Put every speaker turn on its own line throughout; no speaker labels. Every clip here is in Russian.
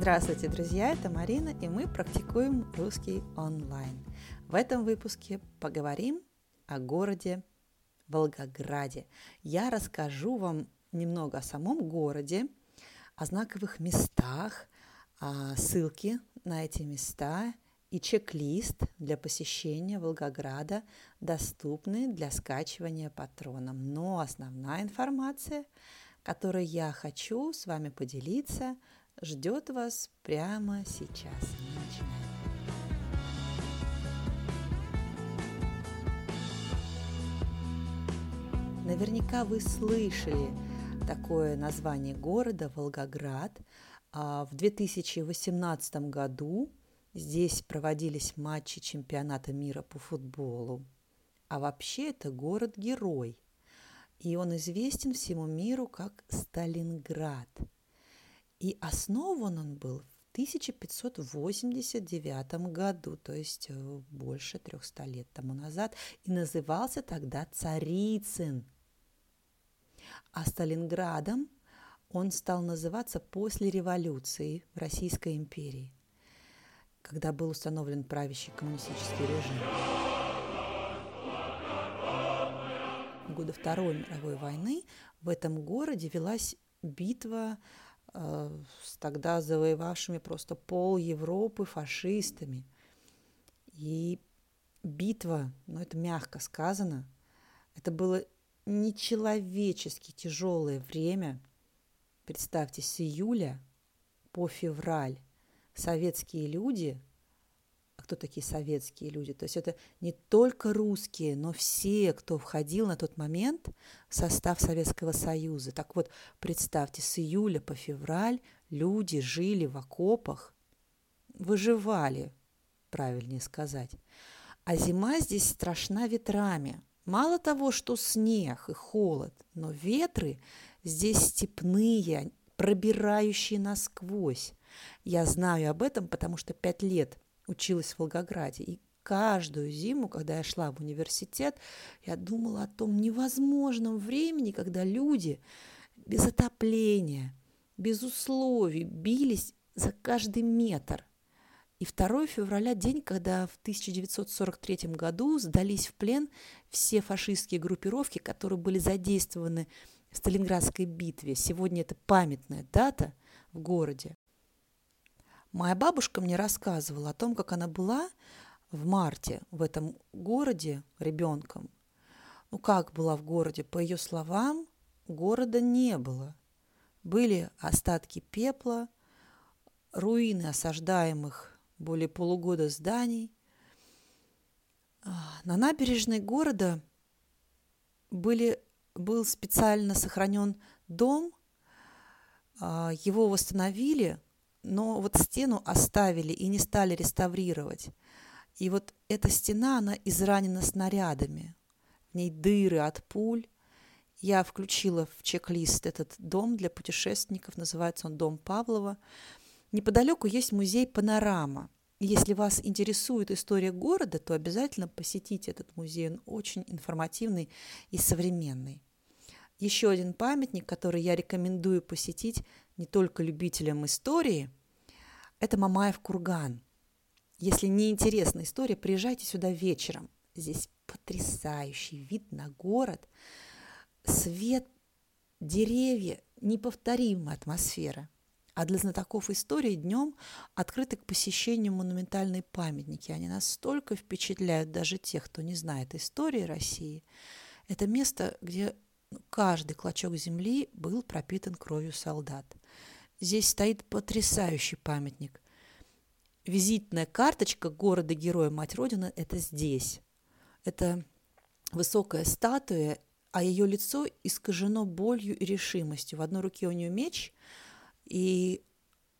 Здравствуйте, друзья! Это Марина, и мы практикуем русский онлайн. В этом выпуске поговорим о городе Волгограде. Я расскажу вам немного о самом городе, о знаковых местах, ссылки на эти места и чек-лист для посещения Волгограда доступны для скачивания патроном. Но основная информация, которой я хочу с вами поделиться – ждет вас прямо сейчас. Наверняка вы слышали такое название города Волгоград. А в 2018 году здесь проводились матчи чемпионата мира по футболу. А вообще это город-герой. И он известен всему миру как Сталинград – и основан он был в 1589 году, то есть э, больше 300 лет тому назад, и назывался тогда Царицын. А Сталинградом он стал называться после революции в Российской империи, когда был установлен правящий коммунистический режим. В годы Второй мировой войны в этом городе велась битва с тогда завоевавшими просто пол Европы фашистами. И битва, ну это мягко сказано, это было нечеловечески тяжелое время. Представьте, с июля по февраль советские люди кто такие советские люди. То есть это не только русские, но все, кто входил на тот момент в состав Советского Союза. Так вот, представьте, с июля по февраль люди жили в окопах, выживали, правильнее сказать. А зима здесь страшна ветрами. Мало того, что снег и холод, но ветры здесь степные, пробирающие насквозь. Я знаю об этом, потому что пять лет – училась в Волгограде. И каждую зиму, когда я шла в университет, я думала о том невозможном времени, когда люди без отопления, без условий бились за каждый метр. И 2 февраля – день, когда в 1943 году сдались в плен все фашистские группировки, которые были задействованы в Сталинградской битве. Сегодня это памятная дата в городе. Моя бабушка мне рассказывала о том, как она была в марте в этом городе ребенком. Ну как была в городе? По ее словам, города не было. Были остатки пепла, руины осаждаемых более полугода зданий. На набережной города были, был специально сохранен дом, а, его восстановили – но вот стену оставили и не стали реставрировать. И вот эта стена, она изранена снарядами. В ней дыры от пуль. Я включила в чек-лист этот дом для путешественников, называется он Дом Павлова. Неподалеку есть музей «Панорама». Если вас интересует история города, то обязательно посетите этот музей. Он очень информативный и современный. Еще один памятник, который я рекомендую посетить не только любителям истории, это Мамаев курган. Если не интересна история, приезжайте сюда вечером. Здесь потрясающий вид на город, свет, деревья, неповторимая атмосфера. А для знатоков истории днем открыты к посещению монументальные памятники. Они настолько впечатляют даже тех, кто не знает истории России. Это место, где каждый клочок земли был пропитан кровью солдат. Здесь стоит потрясающий памятник. Визитная карточка города-героя Мать Родина – это здесь. Это высокая статуя, а ее лицо искажено болью и решимостью. В одной руке у нее меч, и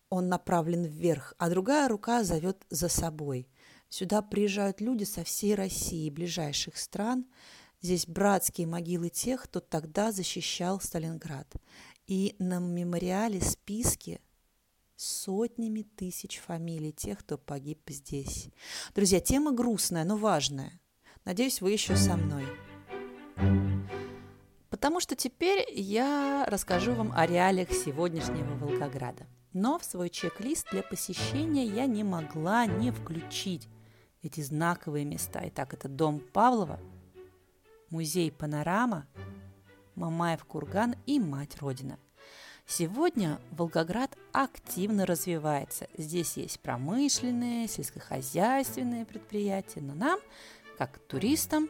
он направлен вверх, а другая рука зовет за собой. Сюда приезжают люди со всей России, ближайших стран – Здесь братские могилы тех, кто тогда защищал Сталинград. И на мемориале списки сотнями тысяч фамилий тех, кто погиб здесь. Друзья, тема грустная, но важная. Надеюсь, вы еще со мной. Потому что теперь я расскажу вам о реалиях сегодняшнего Волгограда. Но в свой чек-лист для посещения я не могла не включить эти знаковые места. Итак, это дом Павлова, музей «Панорама», Мамаев курган и Мать Родина. Сегодня Волгоград активно развивается. Здесь есть промышленные, сельскохозяйственные предприятия, но нам, как туристам,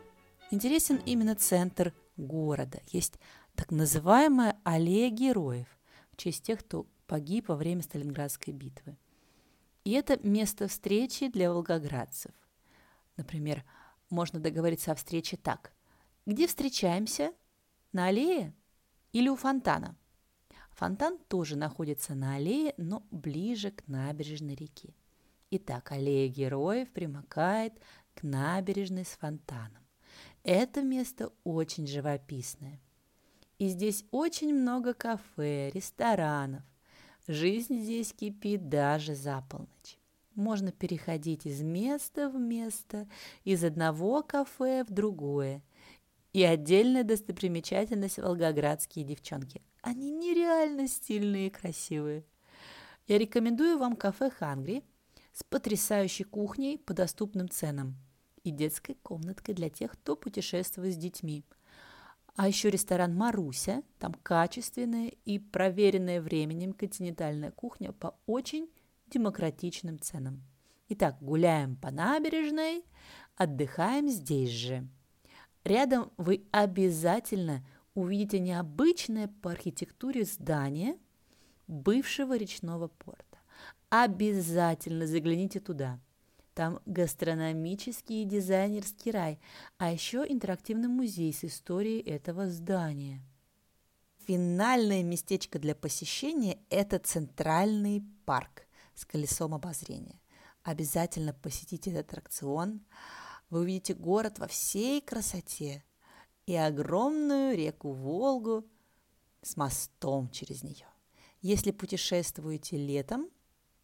интересен именно центр города. Есть так называемая аллея героев в честь тех, кто погиб во время Сталинградской битвы. И это место встречи для волгоградцев. Например, можно договориться о встрече так. Где встречаемся? На аллее или у фонтана? Фонтан тоже находится на аллее, но ближе к набережной реки. Итак, аллея героев примыкает к набережной с фонтаном. Это место очень живописное. И здесь очень много кафе, ресторанов. Жизнь здесь кипит даже за полночь. Можно переходить из места в место, из одного кафе в другое. И отдельная достопримечательность – волгоградские девчонки. Они нереально стильные и красивые. Я рекомендую вам кафе «Хангри» с потрясающей кухней по доступным ценам – и детской комнаткой для тех, кто путешествует с детьми. А еще ресторан «Маруся», там качественная и проверенная временем континентальная кухня по очень демократичным ценам. Итак, гуляем по набережной, отдыхаем здесь же. Рядом вы обязательно увидите необычное по архитектуре здание бывшего речного порта. Обязательно загляните туда – там гастрономический и дизайнерский рай, а еще интерактивный музей с историей этого здания. Финальное местечко для посещения – это центральный парк с колесом обозрения. Обязательно посетите этот аттракцион. Вы увидите город во всей красоте и огромную реку Волгу с мостом через нее. Если путешествуете летом –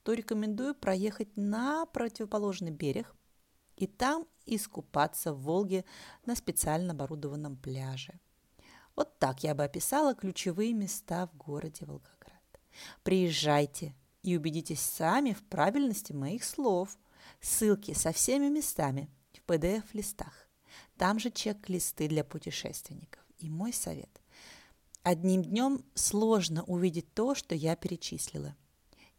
то рекомендую проехать на противоположный берег и там искупаться в Волге на специально оборудованном пляже. Вот так я бы описала ключевые места в городе Волгоград. Приезжайте и убедитесь сами в правильности моих слов. Ссылки со всеми местами в PDF-листах. Там же чек-листы для путешественников. И мой совет. Одним днем сложно увидеть то, что я перечислила –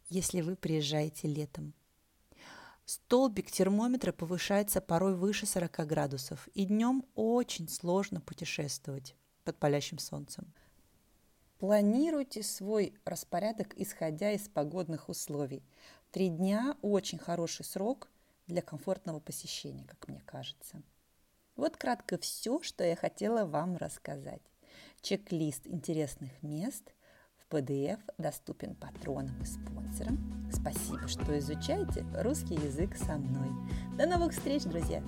если вы приезжаете летом. Столбик термометра повышается порой выше 40 градусов, и днем очень сложно путешествовать под палящим солнцем. Планируйте свой распорядок, исходя из погодных условий. Три дня – очень хороший срок для комфортного посещения, как мне кажется. Вот кратко все, что я хотела вам рассказать. Чек-лист интересных мест – PDF доступен патронам и спонсорам. Спасибо, что изучаете русский язык со мной. До новых встреч, друзья!